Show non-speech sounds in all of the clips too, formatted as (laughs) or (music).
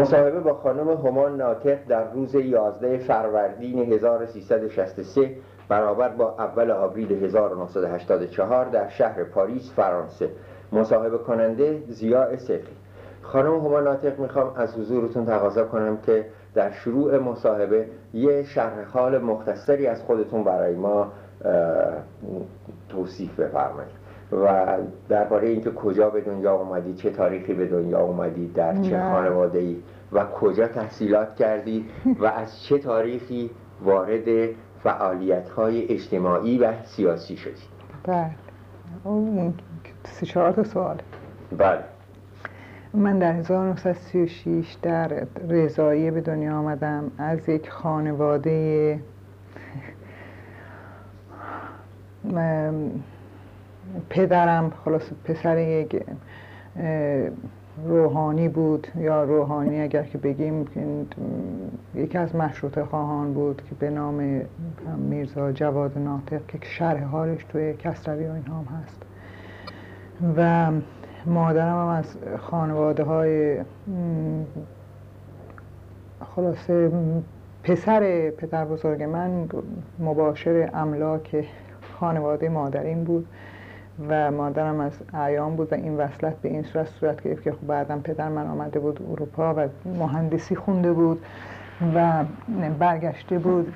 مصاحبه با خانم همان ناطق در روز 11 فروردین 1363 برابر با اول آوریل 1984 در شهر پاریس فرانسه. مصاحبه کننده زیاء سفی خانم همان ناطق می‌خوام از حضورتون تقاضا کنم که در شروع مصاحبه یه شرح حال مختصری از خودتون برای ما توصیف بفرمایید. و درباره اینکه کجا به دنیا اومدی چه تاریخی به دنیا اومدی در چه خانواده ای و کجا تحصیلات کردی (laughs) و از چه تاریخی وارد فعالیت های اجتماعی و سیاسی شدی؟ بله. اون سی چهار تا سوال. بله. من در 1936 در رضایی به دنیا آمدم. از یک خانواده پدرم خلاص پسر یک روحانی بود. یا روحانی اگر که بگیم یکی از مشروط خواهان بود که به نام میرزا جواد ناطق که شرح حالش توی کسروی و هم هست. و مادرم هم از خانواده های خلاصه پسر پدر بزرگ من مباشر املاک خانواده مادرین بود. و مادرم از ایام بود و این وصلت به این صورت صورت گرفت که خب بعدم پدر من آمده بود اروپا و مهندسی خونده بود و برگشته بود.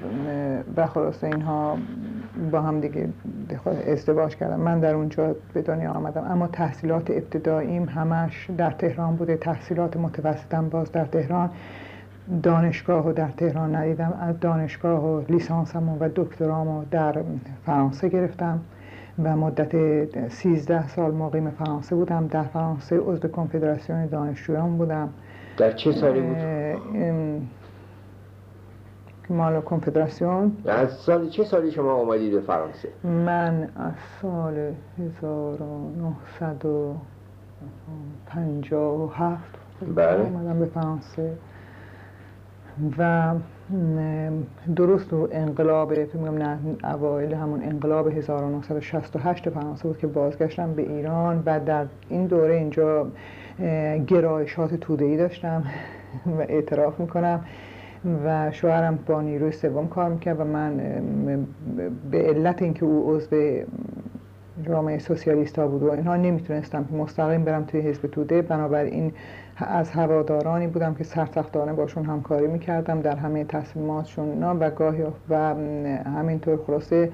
و خلاصه اینها با هم دیگه ازدواج کردم. من در اونجا به دنیا آمدم. اما تحصیلات ابتداییم همش در تهران بوده. تحصیلات متوسطم باز در تهران. دانشگاه و در تهران ندیدم. از دانشگاه و لیسانسم و دکترامو در فرانسه گرفتم. و مدت 13 سال مقیم فرانسه بودم در فرانسه عضو کنفدراسیون دانشجویان بودم در چه سالی بود؟ مال کنفدراسیون از سال چه سالی شما آمدید به فرانسه؟ من از سال 1957 بله آمدم به فرانسه و درست و انقلاب نه اوایل همون انقلاب 1968 فرانسه بود که بازگشتم به ایران و در این دوره اینجا گرایشات توده‌ای داشتم و اعتراف می‌کنم و شوهرم با نیروی سوم کار می‌کرد و من به علت اینکه او عضو جامعه سوسیالیست ها بود و اینها نمی‌تونستم مستقیم برم توی حزب توده بنابراین از هوادارانی بودم که سرسختانه باشون همکاری می‌کردم در همه تصمیماتشون. و گاهی و همینطور خلاصه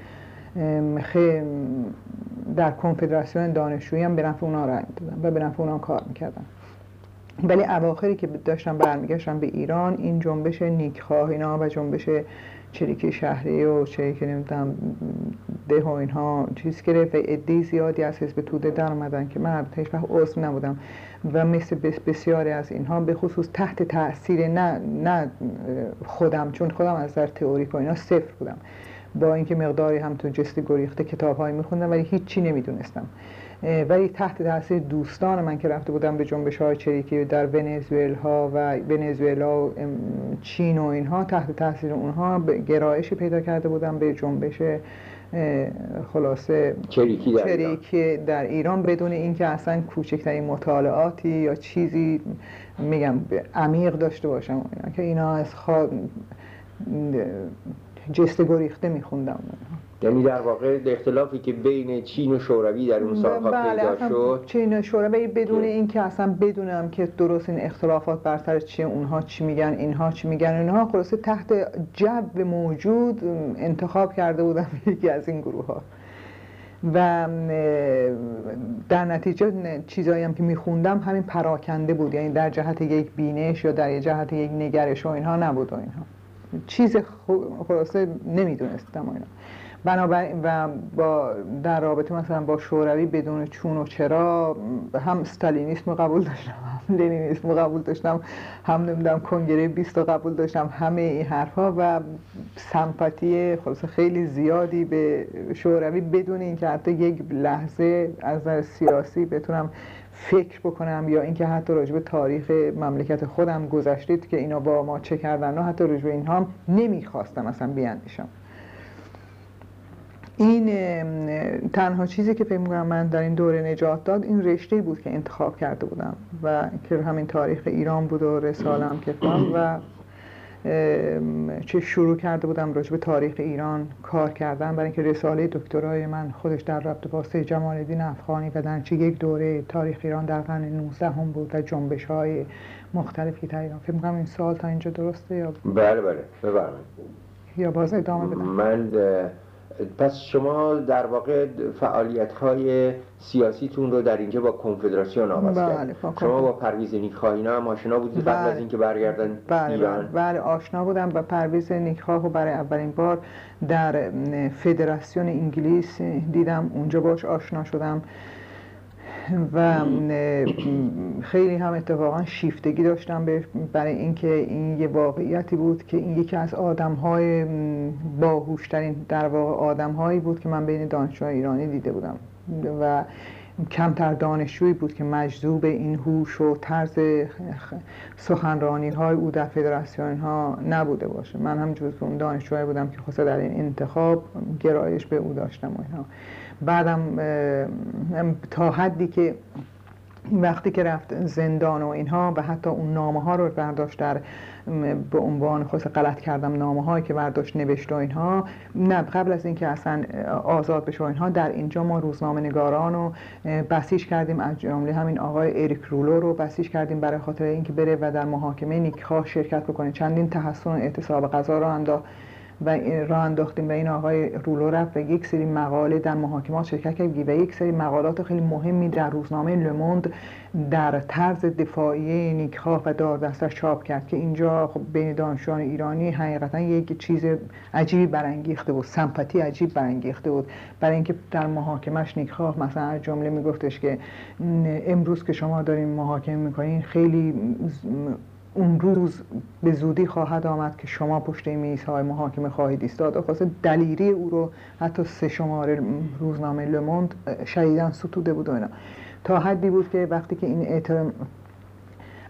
در کنفدراسیون دانشجویی هم به نفع اونا رای دادم و به نفع اونا کار می‌کردم. ولی اواخری که داشتم برمیگشتم به ایران این جنبش نیکخواه اینا و جنبش چریکی شهری و چریکی نمی‌دونم ده و اینها چیز گرفت و عده زیادی از حزب توده در آمدن که من البته هیچ وقت عضو نبودم و مثل بسیاری از اینها به خصوص تحت تاثیر نه نه خودم چون خودم از در تئوریک و اینا صفر بودم. با اینکه مقداری هم تو جستی گریخته کتاب هایی میخوندم ولی هیچی نمی‌دونستم. ولی تحت تاثیر دوستان من که رفته بودم به جنبش های چریکی در ونزوئلا ها و ونزوئلا و چین و اینها تحت تاثیر اونها گرایشی پیدا کرده بودم به جنبش خلاصه چریکی در, چریکی ایران. در ایران بدون اینکه اصلا کوچکترین مطالعاتی یا چیزی میگم عمیق داشته باشم اینا که اینا از خواه جست گریخته میخوندم یعنی در واقع اختلافی که بین چین و شوروی در اون سالها بله پیدا شد. چین و شوروی بدون اینکه اصلا بدونم که درست این اختلافات بر سر چیه اونها چی میگن اینها چی میگن اینها خلاصه تحت جو موجود انتخاب کرده بودم (laughs) یکی از این گروه ها. و در نتیجه چیزایی هم که میخوندم همین پراکنده بود یعنی در جهت یک بینش یا در جهت یک نگرش و اینها نبود و اینها. چیز خلاصه نمی‌دونستم اینا. بنابراین و با در رابطه مثلا با شوروی بدون چون و چرا هم استالینیسم قبول داشتم هم لنینیسم قبول داشتم هم نمی‌دونم کنگره 20 قبول داشتم همه این حرفها و سمپاتی خلاص خیلی زیادی به شوروی بدون اینکه حتی یک لحظه از نظر سیاسی بتونم فکر بکنم یا اینکه حتی راجب تاریخ مملکت خودم گذشته که اینا با ما چه کردن حتی راجب اینها نمی‌خواستم اصلا بیاندیشم. این تنها چیزی که فکر می‌کنم من در این دوره نجات داد این رشته بود که انتخاب کرده بودم و که همین تاریخ ایران بود و هم که و چه شروع کرده بودم راجع به تاریخ ایران کار کردن. برای اینکه رساله دکترای من خودش در رابطه با سید جمال الدین افغانی و در چه یک دوره تاریخ ایران در قرن 19 هم بود و جنبش های مختلفی در ایران. فکر می‌کنم این سال تا اینجا درسته یا؟ بله بله. بفرمایید. یا باز ادامه بدم؟ من پس شما در واقع فعالیت های سیاسیتون رو در اینجا با کنفدراسیون آغاز بله شما با پرویز نیکخواهینا هم آشنا بودید قبل از بله. اینکه برگردن بله ایران بله آشنا بودم با پرویز نیکخواه و برای اولین بار در فدراسیون انگلیس دیدم اونجا باش آشنا شدم و خیلی هم اتفاقا شیفتگی داشتم برای اینکه این یه واقعیتی بود که این یکی از آدم های باهوشترین در واقع آدم هایی بود که من بین دانشجوهای ایرانی دیده بودم. و کمتر دانشجویی بود که مجذوب این هوش و طرز سخنرانی های او در فدراسیون ها نبوده باشه. من هم جز اون دانشجوهایی بودم که خواست در این انتخاب گرایش به او داشتم و اینها بعدم تا حدی که وقتی که رفت زندان و اینها و حتی اون نامه ها رو برداشت در به عنوان خود غلط کردم نامه هایی که برداشت نوشت و اینها نه قبل از اینکه اصلا آزاد بشه و اینها در اینجا ما روزنامه نگاران رو بسیج کردیم از جمله همین آقای اریک رولو رو بسیج کردیم برای خاطر اینکه بره و در محاکمه نیکخواه شرکت بکنه. چندین تحسن اعتصاب غذا رو انداخت و راه انداختیم و این آقای رولو رفت و یک سری مقاله در محاکمات شرکت کرد و یک سری مقالات خیلی مهمی در روزنامه لموند در طرز دفاعی نیکخواه و داردستش چاپ کرد که اینجا خب بین دانشجویان ایرانی حقیقتا یک چیز عجیبی برانگیخته بود سمپاتی عجیب برانگیخته بود. برای اینکه در محاکمش نیکخواه مثلا از جمله میگفتش که امروز که شما دارین محاکمه می‌کنین خیلی اون روز به زودی خواهد آمد که شما پشت میزهای محاکمه خواهید ایستاد. خاصه دلیری او رو حتی سه شماره روزنامه لموند شدیدا ستوده بود و اینا. تا حدی بود که وقتی که این اعترام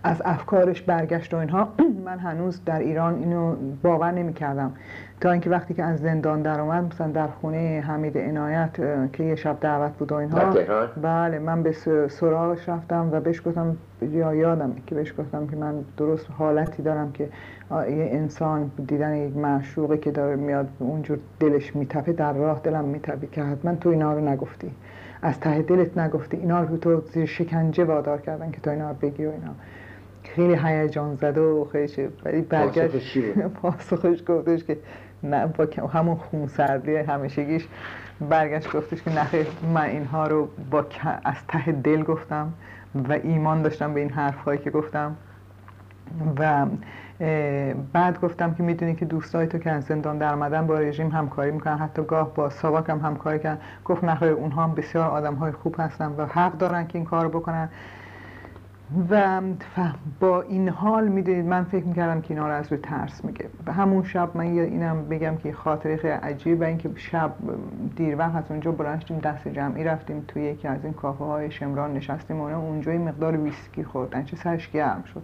از افکارش برگشت و اینها. (clears throat) من هنوز در ایران اینو باور نمی کردم تا اینکه وقتی که از زندان در اومد مثلا در خونه حمید عنایت که یه شب دعوت بود و اینها. بله من به سراغش رفتم و بهش گفتم یا یادم که بهش گفتم که من درست حالتی دارم که یه انسان دیدن یک معشوقه که داره میاد اونجور دلش میتپه در راه دلم میتپه که حتما تو اینا رو نگفتی. از ته دلت نگفتی. اینا رو تو زیر شکنجه وادار کردن که تو اینا بگی و اینا. خیلی هیجان زده و خیلی ولی برگشت (laughs) پاسخش گفتش که نه با همون خونسردی همیشگیش برگشت گفتش که نه من اینها رو با از ته دل گفتم و ایمان داشتم به این حرفهایی که گفتم و بعد گفتم که می‌دونی که دوستای تو که از زندان در آمدن با رژیم همکاری می‌کنن حتی گاه با ساواک هم همکاری کردن. گفت نخیر اونها هم بسیار آدم های خوب هستن و حق دارن که این کار بکنن. و با این حال می‌دونید من فکر می‌کردم که اینا رو از روی ترس میگه. به همون شب من اینم بگم که خاطره خیلی عجیب و اینکه شب دیر وقت از اونجا برنشتیم دست جمعی رفتیم توی یکی از این کافه های شمران نشستیم و اونجا این مقدار ویسکی خوردن چه سرش گرم شد.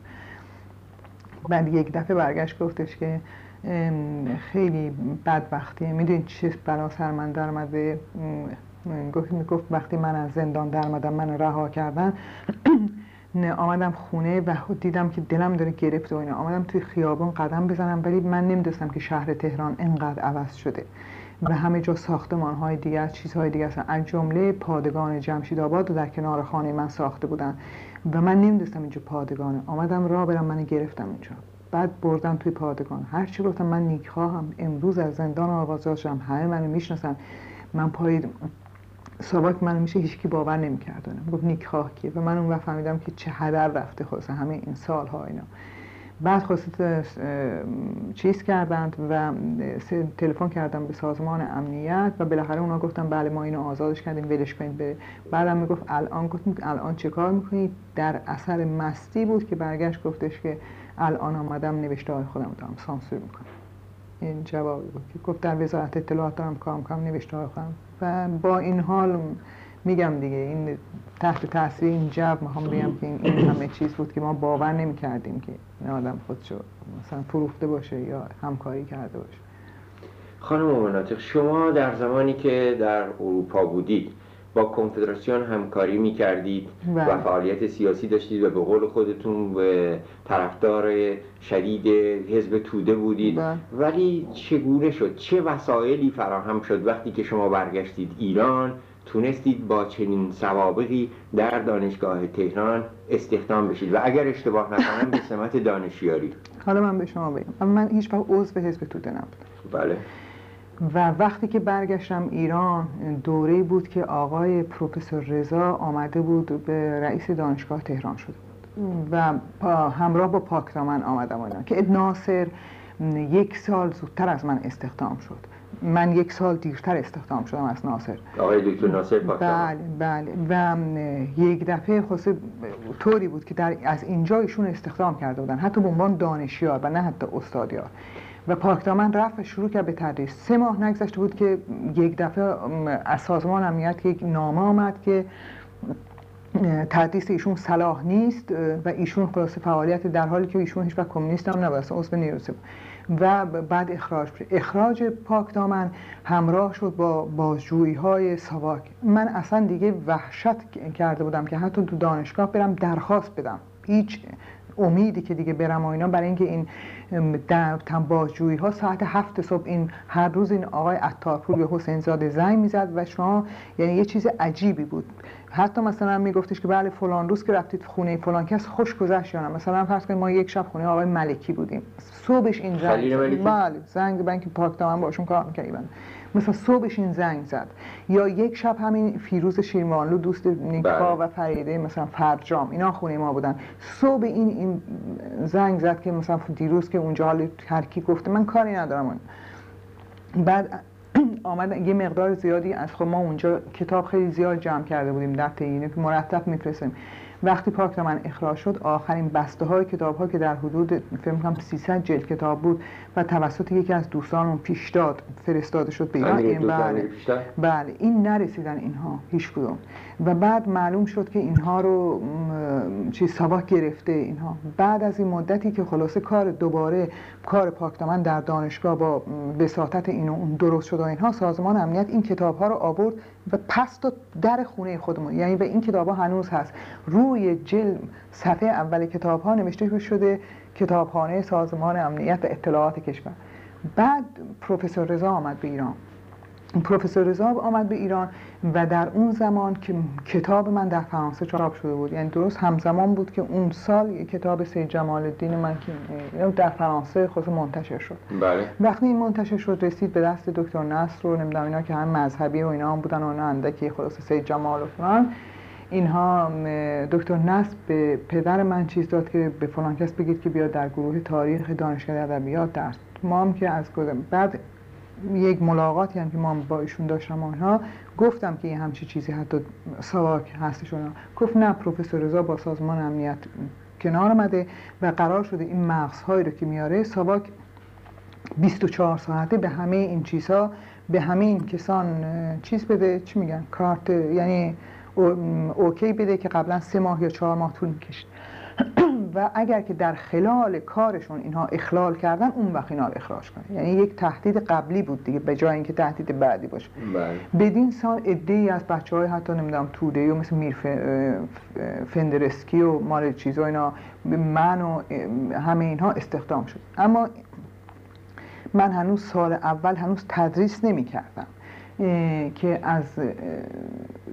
بعد یک دفعه برگشت گفتش که خیلی بدبختیه می‌دونید چه بلا سر من در گفت می‌گفت وقتی من از زندان در من رها کردن. آمدم خونه و دیدم که دلم داره گرفته و اینا. آمدم توی خیابان قدم بزنم ولی من نمی‌دونستم که شهر تهران انقدر عوض شده و همه جا ساختمان های دیگر چیزهای دیگر هستن از جمله پادگان جمشید آباد در کنار خانه من ساخته بودن و من نمی‌دونستم اینجا پادگانه. آمدم راه برم من گرفتم اینجا. بعد بردم توی پادگان. هرچی گفتم من نیک خواهم امروز از زندان آزاد همه منو می‌شناسن. من پای ساواک من میشه هیچکی باور نمی‌کرد گفت نیک خواه کیه؟ و من اون وقت فهمیدم که چه هدر رفته خلاص همه این سالها اینا. بعد خواست چیز کردند و تلفن کردم به سازمان امنیت و بالاخره اونا گفتن بله ما اینو آزادش کردیم ولش کنید به بعدم می‌گفت الان گفتیم الان چه کار می‌کنید؟ در اثر مستی بود که برگشت گفتش که الان آمدم نوشته های خودم دارم سانسور می‌کنم. این جوابی بود که گفت در وزارت اطلاعات دارم کار می‌کنم نوشته خودم و با این حال میگم دیگه این تحت تاثیر این جو می‌خوام بگم که این همه چیز بود که ما باور نمی کردیم که این آدم خودشو مثلا فروخته باشه یا همکاری کرده باشه. خانم مناطق شما در زمانی که در اروپا بودید با کنفدراسیون همکاری می کردید و بله. فعالیت سیاسی داشتید و به قول خودتون به طرفدار شدید حزب توده بودید. بله. ولی چگونه شد؟ چه وسایلی فراهم شد وقتی که شما برگشتید ایران؟ تونستید با چنین سوابقی در دانشگاه تهران استخدام بشید؟ و اگر اشتباه نکنم به سمت دانشیاری. (laughs) حالا من به شما بگم. من هیچ وقت عضو حزب توده نبودم. بله. و وقتی که برگشتم ایران دوره بود که آقای پروفسور رضا آمده بود به رئیس دانشگاه تهران شده بود. و پا- همراه با پاکدامن آمدم اینا که ناصر یک سال زودتر از من استخدام شد. من یک سال دیرتر استخدام شدم از ناصر. آقای دکتر ناصر بله بله. و یک دفعه خلاصه طوری بود که در از اینجا ایشون استخدام کرده بودن حتی به عنوان دانشیار و نه حتی استادیار. و پاکدامن رفت و شروع کرد به تدریس. سه ماه نگذشته بود که یک دفعه از سازمان امنیت یک نامه آمد که تدریس ایشون صلاح نیست و ایشون خلاصه فعالیت در حالی که ایشون هیچ کمونیست هم نبود عضو نیروسه و بعد اخراج بشه اخراج پاک دامن همراه شد با بازجویی های ساواک. من اصلا دیگه وحشت کرده بودم که حتی تو دانشگاه برم درخواست بدم. هیچ امیدی که دیگه برم و اینا برای اینکه این ام، در تن بازجویی ها ساعت هفت صبح این هر روز این آقای عطارپور به حسین زاده زنگ می‌زد و شما یعنی یه چیز عجیبی بود. حتی مثلا میگفتش که بله فلان روز که رفتید خونه فلان کس خوش گذشت یا نه. مثلا فرض کنید ما یک شب خونه آقای ملکی بودیم. صبحش این زنگ؟ بله زنگ بنک پاک دامن باشون کار می‌کردیم مثلا صبحش این زنگ زد یا یک شب همین فیروز شیرمانلو دوست نیکا بله. و فریده مثلا فرجام اینا خونه ما بودن صبح این این زنگ زد که مثلا دیروز که اونجا حال هر کی گفته من کاری ندارم اون. بعد آمد یه مقدار زیادی از خب ما اونجا کتاب خیلی زیاد جمع کرده بودیم در تهیینه که مرتب میفرستیم وقتی پاک من اخراج شد آخرین بسته های کتاب ها که در حدود فکر کنم 300 جلد کتاب بود و توسط یکی از دوستانمون پیشداد فرستاده شد به ایران. بله؟ بله. این نرسیدن اینها هیچ کدوم. و بعد معلوم شد که اینها رو م، چیز ساواک گرفته اینها. بعد از این مدتی که خلاصه کار دوباره کار پاکدامن در دانشگاه با وساطت این و اون درست شد و اینها سازمان امنیت این کتاب ها رو آورد و پس داد در خونه خودمون یعنی و این کتاب ها هنوز هست. روی جلد صفحه اول کتاب ها نوشته شده کتابخانه سازمان امنیت و اطلاعات کشور. بعد پروفسور رضا آمد به ایران. پروفسور رضا آمد به ایران و در اون زمان که کتاب من در فرانسه چاپ شده بود یعنی درست همزمان بود که اون سال کتاب سید جمال الدین من که در فرانسه خود منتشر شد. بله. وقتی این منتشر شد رسید به دست دکتر نصر رو نمی‌دونم اینا که هم مذهبی و اینا هم بودن و اینا اندکی خلاص سید جمال و فلان. اینها دکتر نصر به پدر من چیز داد که به فلان کس بگید که بیاد در گروه تاریخ دانشگاه ادبیات درس ما هم که از بعد یک ملاقاتی هم که ما با ایشون داشتم و اینها گفتم که یه همچی چیزی حتی سواک هستش اینا. گفت نه پروفسور رضا با سازمان امنیت کنار آمده و قرار شده این مغزهایی رو که میاره ساواک 24 ساعته به همه این چیزها به همه این کسان چیز بده. چی میگن؟ کارت یعنی او- اوکی بده که قبلا سه ماه یا چهار ماه طول می‌کشید و اگر که در خلال کارشون اینها اخلال کردن اون وقت اینا رو اخراج کنه یعنی یک تهدید قبلی بود دیگه به جای اینکه تهدید بعدی باشه. بله. بدین سال عده ای از بچه های حتی نمی‌دونم توده و مثل میر فندرسکی و مال چیزا اینا من و همه اینها استخدام شد. اما من هنوز سال اول هنوز تدریس نمی کردم که از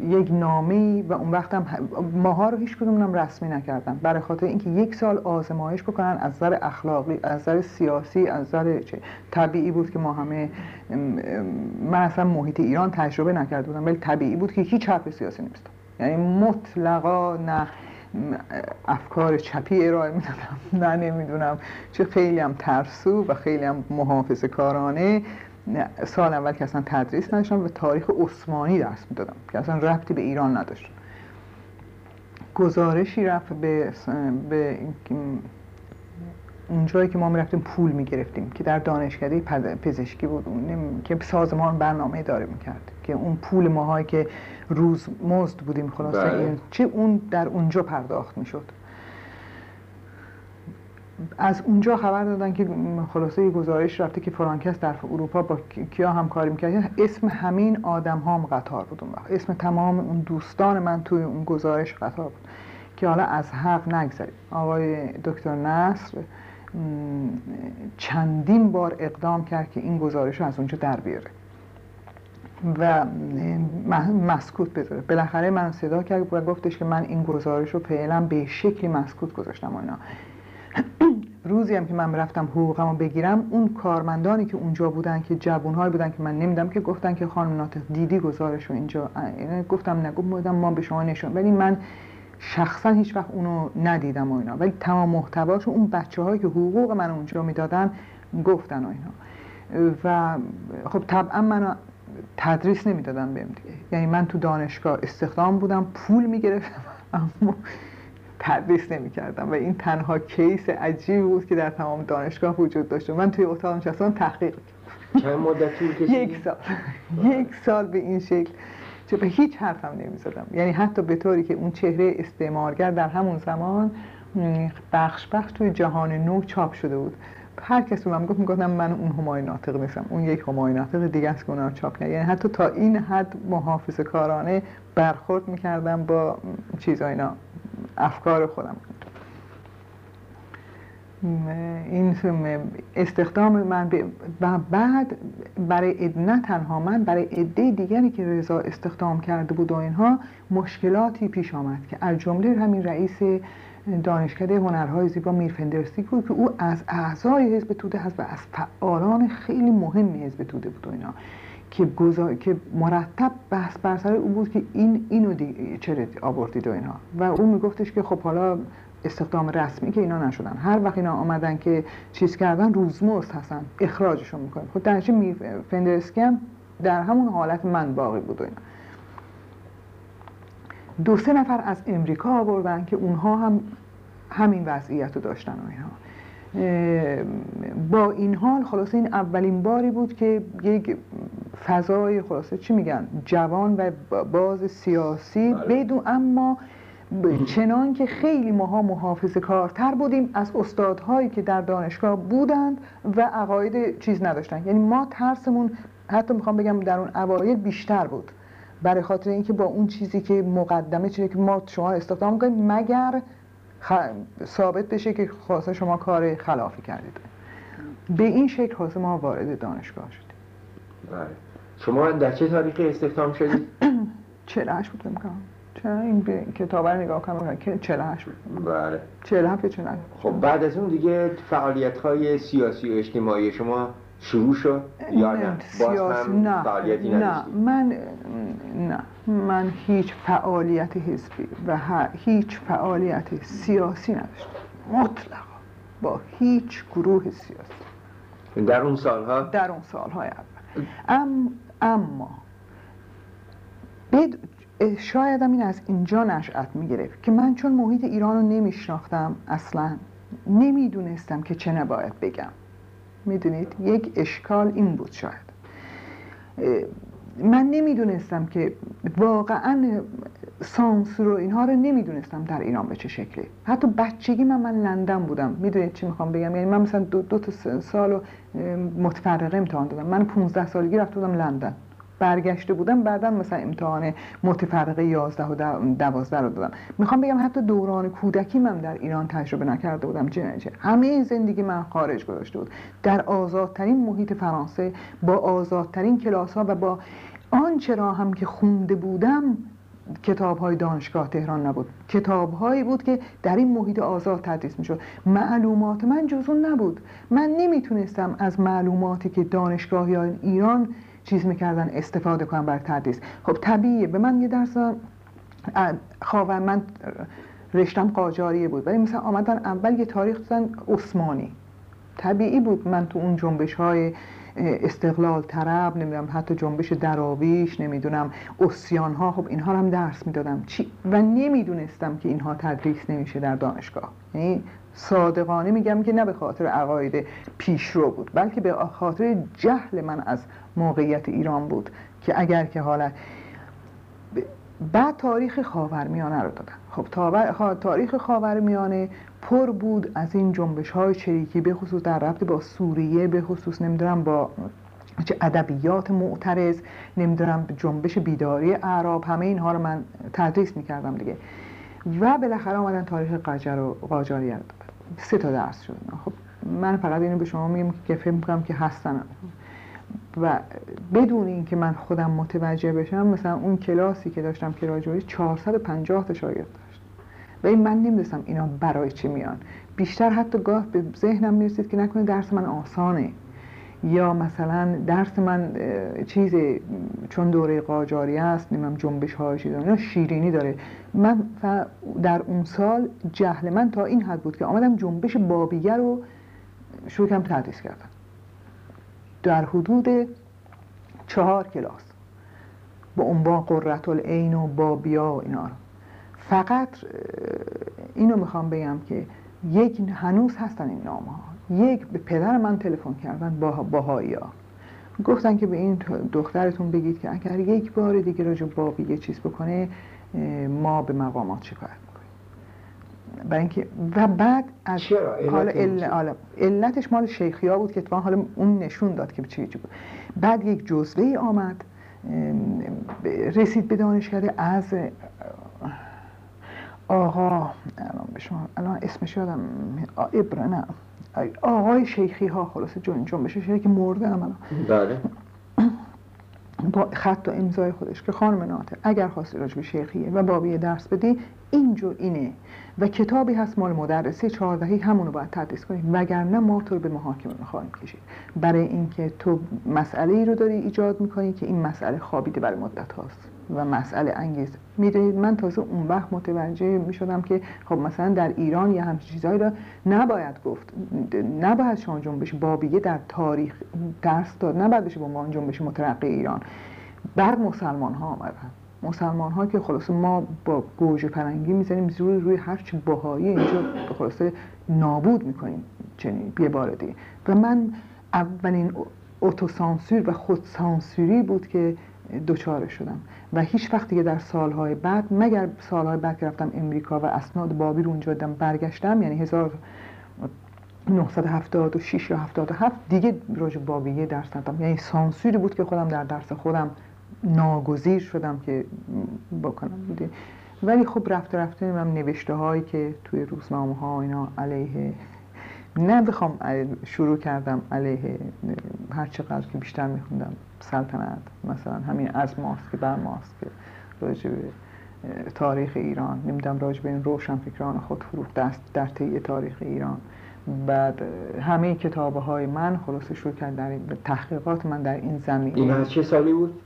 یک نامه و اون وقتم ماها رو هیچ کدومونم رسمی نکردم برای خاطر اینکه یک سال آزمایش بکنن از نظر اخلاقی از نظر سیاسی از نظر چه طبیعی بود که ما همه من اصلا محیط ایران تجربه نکرده بودم ولی طبیعی بود که هیچ حرف سیاسی نمیستم یعنی مطلقا نه افکار چپی ارائه می‌دادم نه نمی‌دونم چه خیلی هم ترسو و خیلی هم محافظ کارانه نه، سال اول که اصلا تدریس نداشتم و تاریخ عثمانی درس می‌دادم که اصلا ربطی به ایران نداشت. گزارشی رفت به, به اونجایی که ما می‌رفتیم پول می‌گرفتیم که در دانشکده پز- پزشکی بود. اون که سازمان برنامه داره می‌کرد که اون پول ماهایی که روز مزد بودیم خلاصه بله. این چه اون در اونجا پرداخت می‌شد. از اونجا خبر دادن که خلاصه گزارش رفته که فرانکس در اروپا با کیا همکاری می‌کرد. اسم همین آدم هم قطار بود اون وقت. اسم تمام اون دوستان من توی اون گزارش قطار بود. که حالا از حق نگذاریم آقای دکتر نصر چندین بار اقدام کرد که این گزارش رو از اونجا در بیاره. و مسکوت بذاره. بالاخره من صدا کرد و گفتش که من این گزارش رو فعلا به شکلی مسکوت گذاشتم و اینا. روزی هم که من رفتم حقوقمو بگیرم اون کارمندانی که اونجا بودن که جوانهایی بودن که من نمیدم که گفتن که خانم ناطق دیدی گزارش رو اینجا؟ گفتم نگو ما به شما نشون ولی من شخصا هیچ وقت اونو ندیدم و اینا. ولی تمام محتواش اون بچه هایی که حقوق من اونجا می‌دادن گفتن و اینا. و خب طبعا منو تدریس نمی‌دادن بهم دیگه. یعنی من تو دانشگاه استخدام بودم پول می‌گرفتم اما تدریس نمی‌کردم و این تنها کیس عجیبی بود که در تمام دانشگاه وجود داشت. من توی اتاق نشستم تحقیق کشید؟ یک سال. یک سال به این شکل. چه به هیچ حرفم نمی‌زدم. یعنی حتی به طوری که اون چهره استعمارگر در همون زمان بخش بخش توی جهان نو چاپ شده بود. هر کس رو من گفت می‌گفتم من اون همای ناطق نیستم. اون یک همای ناطق دیگه است که اونا چاپ کرد یعنی حتی تا این حد محافظ کارانه برخورد می‌کردم با چیزا اینا. افکار خودم. این استخدام من و بعد برای نه تنها من برای عده دیگری که رضا استخدام کرده بود و اینها مشکلاتی پیش آمد که از جمله همین رئیس دانشکده هنرهای زیبا میرفندرستی بود که او از اعضای حزب توده هست و از فعالان خیلی مهم حزب توده بود و اینا. که, که مرتب بحث بر سر او بود که این اینو چرا آوردید و اینها. و او میگفتش که خب حالا استخدام رسمی که اینا نشدن. هر وقت اینا آمدن که چیز کردن روزمرز هستن. اخراجشون می‌کنیم خب در فندرسکی هم در همون حالت من باقی بود و اینا. دو سه نفر از امریکا آوردن که اونها هم همین وضعیت رو داشتن و اینها. با این حال خلاصه این اولین باری بود که یک فضای خلاصه چی میگن جوان و باز سیاسی بله. بدون اما چنان که خیلی ماها محافظ کارتر بودیم از استادهایی که در دانشگاه بودند و عقاید چیز نداشتن یعنی ما ترسمون حتی می‌خوام بگم در اون اوایل بیشتر بود برای خاطر اینکه با اون چیزی که مقدمه چیزی که ما شما استخدام می‌کنیم مگر ثابت بشه که خاصه شما کار خلافی کردید. به این شکل خاصه ما وارد دانشگاه شدیم. بله. شما در چه تاریخی استخدام شدید؟ (clears throat) 48 بود می‌کنم چرا این به کتاب رو نگاه کنم؟ که 48 بود. بله. 47 چرا خب بعد از اون دیگه فعالیت های سیاسی و اجتماعی شما شروع شد یا نه؟ باز نه فعالیتی نه. من نه. من هیچ فعالیت حزبی و هیچ فعالیت سیاسی نداشتم. مطلقا. با هیچ گروه سیاسی. در اون سالها؟ در اون سالهای اول. ام اما بد... شایدم این از اینجا نشأت می‌گرفت که من چون محیط ایران رو نمیشناختم اصلا نمی‌دونستم که چه نباید بگم. می‌دونید؟ یک اشکال این بود شاید. من نمی‌دونستم که واقعا سانسور و اینها رو نمی‌دونستم در ایران به چه شکلی. حتی بچگی من من لندن بودم. می‌دونید چی می‌خوام بگم؟ یعنی من مثلا دو, دو تا سال متفرقه امتحان دادم. من 15 سالگی رفته بودم لندن. برگشته بودم بعدا مثلا امتحان متفرقه 11 و 12 رو دادم. می‌خوام بگم حتی دوران کودکی من در ایران تجربه نکرده بودم چه همه زندگی من خارج گذاشته بود. در آزادترین محیط فرانسه با آزادترین کلاس ها و با آنچه را هم که خونده بودم کتاب های دانشگاه تهران نبود. کتاب هایی بود که در این محیط آزاد تدریس می شد معلومات من جزون نبود. من نمی‌تونستم از معلوماتی که دانشگاه یا ایران چیز می‌کردن استفاده کنم بر تدریس. خب طبیعیه. به من یه درس خواهر من رشتم قاجاریه بود. ولی مثلا آمدن اول یه تاریخ دادن عثمانی. طبیعی بود. من تو اون جنبش های استقلال طرب نمی‌دونم حتی جنبش دراویش نمی‌دونم اسیان ها خب اینها هم درس می‌دادم. چی؟ و نمی‌دونستم که اینها تدریس نمیشه در دانشگاه. یعنی صادقانه میگم که نه به خاطر عقاید پیشرو بود بلکه به خاطر جهل من از موقعیت ایران بود که اگر که حالا بعد تاریخ خاورمیانه رو دادن. خب تاریخ خاورمیانه پر بود از این جنبش های چریکی به خصوص در ربط با سوریه به خصوص نمی‌دونم با چه ادبیات معترض نمی‌دونم جنبش بیداری اعراب همه اینها رو من تدریس می‌کردم دیگه. و بالاخره آمدن تاریخ قجر و قاجاریه رو دادن. سه تا درس شد. خب من فقط اینو به شما میگم که فکر می‌کنم که هستن. و بدون اینکه من خودم متوجه بشم مثلا اون کلاسی که داشتم که راجعه 450 تا شاگرد داشت. و این من نمی‌دونستم اینا برای چی میان. بیشتر حتی گاه به ذهنم می‌رسید که نکنه درس من آسانه. یا مثلا درس من چیز چون دوره قاجاری است نمیم جنبش های یا شیرینی داره. من در اون سال جهل من تا این حد بود که آمدم جنبش بابیه رو شروع کردم تدریس کردم در حدود چهار کلاس با عنوان قررت العین و بابیا و اینا رو. فقط اینو می‌خوام بگم که یک هنوز هستن این نامه ها یک به پدر من تلفن کردن با باهایی ها. گفتن که به این دخترتون بگید که اگر یک بار دیگه راجع بابی یه چیز بکنه ما به مقامات شکایت برای اینکه و بعد از حالا علتش مال شیخیا بود که اتفاقا حالا اون نشون داد که چی بود. بعد یک جزوه آمد رسید به دانشکده از آقا الان به شما الان اسمش یادم ابر نه آقای شیخی ها خلاصه جون جون بشه که مرده هم بله. (clears throat) با خط و امضای خودش که خانم ناطق اگر خواستی راجب شیخیه و بابی درس بدی اینجور اینه. و کتابی هست مال مدرسه چهاردهی همونو باید تدریس کنیم وگرنه ما تو رو به محاکمه خواهیم کشید. برای اینکه تو مسئله ای رو داری ایجاد می‌کنی که این مسئله خوابیده برای مدت هاست. و مسئله انگیز. می‌دونید من تازه اون وقت متوجه می‌شدم که خب مثلا در ایران یه همچین چیزهایی رو نباید گفت. نباید شما جنبش بابیه در تاریخ درس داد. نباید بشه به عنوان جنبش مترقی ایران. بر مسلمان ها آمدن. مسلمان ها که خلاصه ما با گوجه پرنگی می‌زنیم روی روی هر چی باهایی اینجا خلاصه نابود می‌کنیم چنین یه بار و من اولین اتوسانسور و خودسانسوری بود که دوچاره شدم. و هیچ وقت دیگه در سالهای بعد مگر سالهای بعد که رفتم امریکا و اسناد بابی رو اونجا دم برگشتم یعنی 1976 یا 77 دیگه راجع بابیه درس ندادم. یعنی سانسوری بود که خودم در درس خودم ناگزیر شدم که بکنم. بوده ولی خب رفته رفته من نوشته هایی که توی روزنامه ها اینا علیه نه بخوام شروع کردم علیه هر چقدر که بیشتر میخوندم سلطنت مثلا همین از ماست که بر ماست که راجع به تاریخ ایران نمی‌دونم راجع به این روشن فکران خود فروخت دست در طی تاریخ ایران بعد همه کتابه های من خلاصه شروع کرد در تحقیقات من در این زمینه این چه سالی بود؟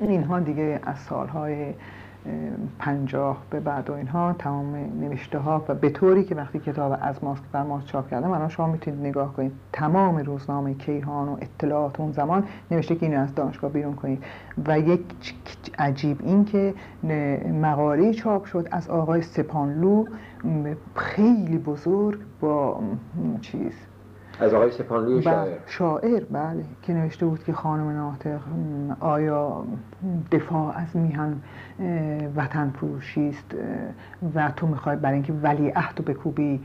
اینها دیگه از سالهای پنجاه به بعد و اینها تمام نوشته ها و به طوری که وقتی کتاب از ماسک بر ماسک چاپ کردم الان شما می‌تونید نگاه کنید. تمام روزنامه کیهان و اطلاعات اون زمان نوشته که اینو از دانشگاه بیرون کنید. و یک عجیب این که مقاله چاپ شد از آقای سپانلو خیلی بزرگ با چیز از آقای سپانلوی بله، شاعر. شاعر بله که نوشته بود که خانم ناطق آیا دفاع از میهن وطن فروشی است و تو می‌خوای برای اینکه ولی عهد بکوبی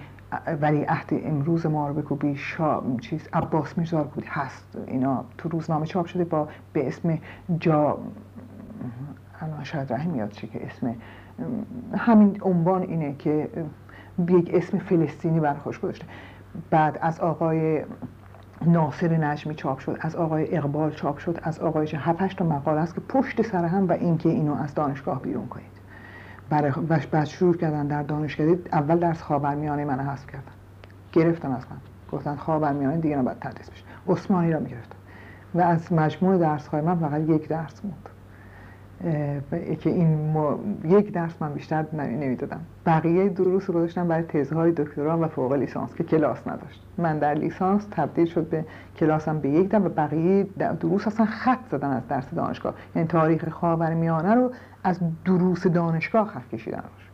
ولی عهد امروز ما رو بکوبی شا... چیز عباس میرزا بودی هست اینا تو روزنامه چاپ شده با به اسم جا الان شاید رحم میاد چی که اسم همین عنوان اینه که یک اسم فلسطینی برخوش گذاشته. بعد از آقای ناصر نجمی چاپ شد از آقای اقبال چاپ شد از آقای هفتش تا مقاله است که پشت سر هم و اینکه اینو از دانشگاه بیرون کنید. برای بعد شروع کردن در دانشگاه اول درس خاورمیانه من حذف کردن. گرفتن از من. گفتن خاورمیانه دیگه نباید تدریس بشه. عثمانی را می‌گرفتن و از مجموع درس های من فقط یک درس موند. که این یک درس من بیشتر نمی‌دادم. بقیه دروس رو گذاشتم برای تزهای دکترا و فوق لیسانس که کلاس نداشت. من در لیسانس تبدیل شد به کلاسم به یک دم و بقیه دروس اصلا خط زدن از درس دانشگاه. یعنی تاریخ خاورمیانه رو از دروس دانشگاه خط کشیدن روش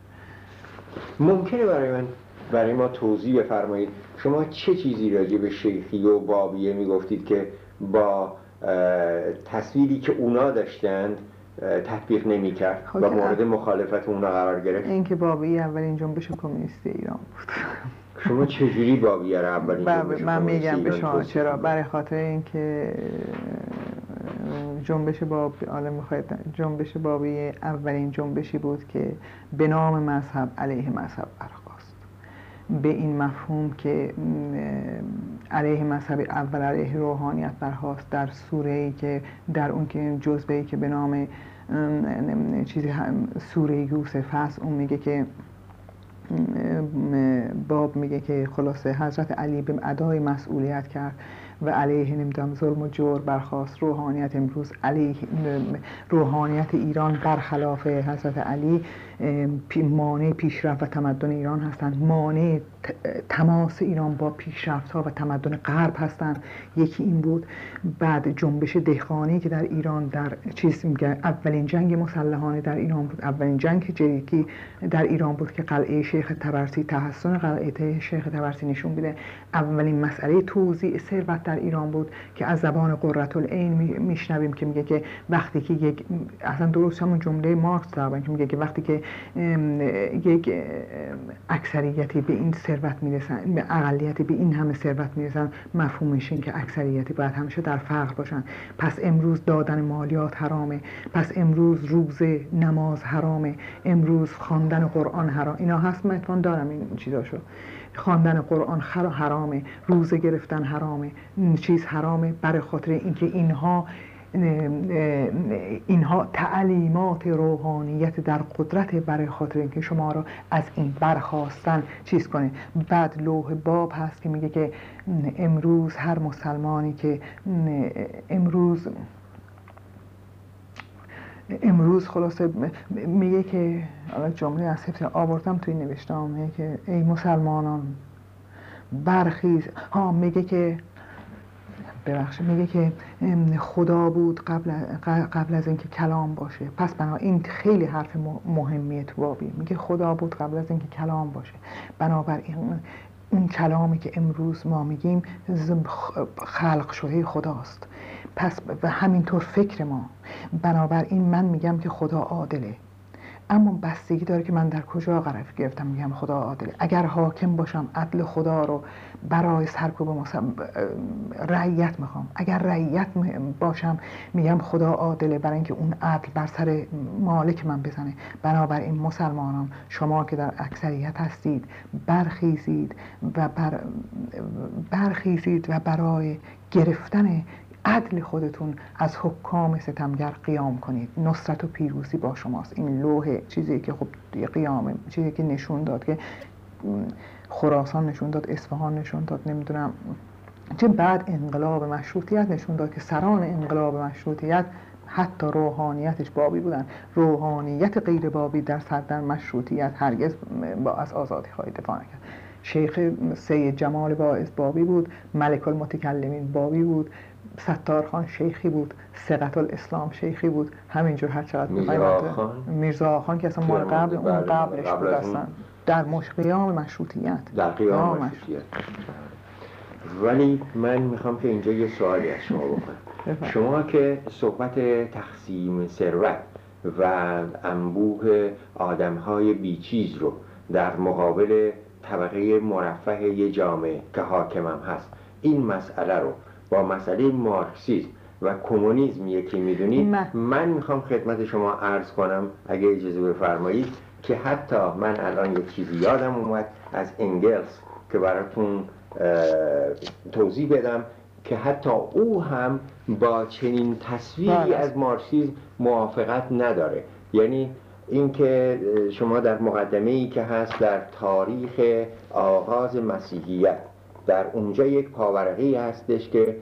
ممکنه برای من برای ما توضیح بفرمایید. شما چه چیزی راجع به شیخی و بابیه می‌گفتید که با تصویری که اونا داشتند تطبیق نمی کرد خب و مورد مخالفت اون قرار گرفت. این که بابی اولین جنبش کمونیست ایران بود. شما چجوری بابی رو اولین جنبش من میگم به شما چرا؟ برای خاطر اینکه جنبش باب جنبش بابی اولین جنبشی بود که به نام مذهب علیه مذهب برخواست به این مفهوم که علیه مذهب اول علیه روحانیت برخواست در سوره ای که در اون که جزبه ای که به نام چیزی سوره یوسف هست اون میگه که باب میگه که خلاصه حضرت علی به ادای مسئولیت کرد و علیه نمی‌دونم ظلم و جور برخواست روحانیت امروز علیه روحانیت ایران برخلاف حضرت علی مانع پیشرفت و تمدن ایران هستند. مانع تماس ایران با پیشرفت ها و تمدن غرب هستند. یکی این بود بعد جنبش دهقانی که در ایران در چیز میگه اولین جنگ مسلحانه در ایران بود. اولین جنگ جریکی در ایران بود که قلعه شیخ تبرسی تحسن قلعه شیخ تبرسی نشون میده. اولین مسئله توزیع ثروت در ایران بود که از زبان قررت العین میشنویم که میگه که وقتی که یک اصلا درست همون جمله مارکس که میگه که وقتی که یک اکثریتی به این ثروت می‌رسن به اقلیتی به این همه ثروت می‌رسن. مفهومش این که اکثریتی باید همیشه در فقر باشن. پس امروز دادن مالیات حرامه. پس امروز روز نماز حرامه. امروز خواندن قرآن حرام. اینا هست من دارم این چیزاشو. خواندن قرآن حرامه. روزه گرفتن حرامه. چیز حرامه. برای خاطر اینکه اینها اینها تعلیمات روحانیت در قدرت برای خاطر اینکه شما را از این برخواستن چیز کنه. بعد لوح باب هست که میگه که امروز هر مسلمانی که امروز امروز خلاصه میگه که جمله از حفظ آوردم توی نوشتم که ای مسلمانان برخیز. ها میگه که ببخشید میگه که خدا بود قبل, قبل از اینکه کلام باشه. پس این خیلی حرف مهمیه تو بابی میگه خدا بود قبل از اینکه کلام باشه. بنابراین اون کلامی که امروز ما میگیم خلق شده خداست. پس و همینطور فکر ما. بنابراین من میگم که خدا عادله. اما بستگی داره که من در کجا قرار گرفتم میگم خدا عادله. اگر حاکم باشم عدل خدا رو برای سرکوب رعیت می‌خوام. اگر رعیت باشم میگم خدا عادله برای اینکه اون عدل بر سر مالک من بزنه. بنابراین مسلمانان شما که در اکثریت هستید برخیزید و بر برخیزید و برای گرفتن عدل خودتون از حکام ستمگر قیام کنید. نصرت و پیروزی با شماست. این لوح چیزی که خب قیام چیزی که نشون داد که خراسان نشون داد اصفهان نشون داد نمی‌دونم. چه بعد انقلاب مشروطیت نشون داد که سران انقلاب مشروطیت حتی روحانیتش بابی بودن. روحانیت غیر بابی در صدر مشروطیت هرگز با از آزادی خواهی دفاع نکرد. شیخ سید جمال باعث بابی بود. ملک المتکلمین بابی بود. ستار خان شیخی بود سقط الاسلام شیخی بود. همینجور هر چقدر میرزا خان. میرزا خان که اصلا مال قبل اون قبلش بود اصلا. در قیام مشروطیت. در قیام مشروطیت. ولی من می‌خوام که اینجا یه سوالی از شما (laughs) بکنم. شما که صحبت تقسیم ثروت و انبوه آدمهای بیچیز رو در مقابل طبقه مرفه یه جامعه که حاکمم هست این مسئله رو با مسئله مارکسیسم و کمونیسم یکی می‌دونید من می‌خوام خدمت شما عرض کنم اگه اجازه بفرمایید که حتی من الان یک چیزی یادم اومد از انگلس که براتون توضیح بدم که حتی او هم با چنین تصویری بله. از مارکسیسم موافقت نداره یعنی اینکه شما در مقدمه ای که هست در تاریخ آغاز مسیحیت در اونجا یک پاورقی هستش که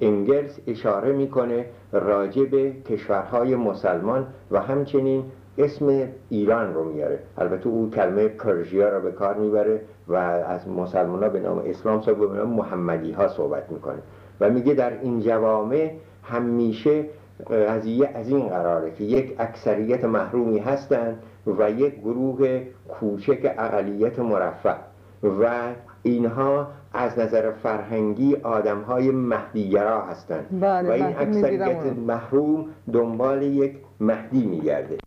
انگلس اشاره می‌کنه راجع به کشورهای مسلمان و همچنین اسم ایران رو میاره. البته او کلمه پرژیا رو به کار می‌بره و از مسلمان ها به نام اسلام صاحب به نام محمدی ها صحبت می‌کنه. و میگه در این جوامع همیشه قضیه از این قراره که یک اکثریت محرومی هستند و یک گروه کوچک اقلیت مرفع و اینها از نظر فرهنگی آدم های مهدیگرا هستند بله، و این اکثریت. محروم دنبال یک مهدی میگرده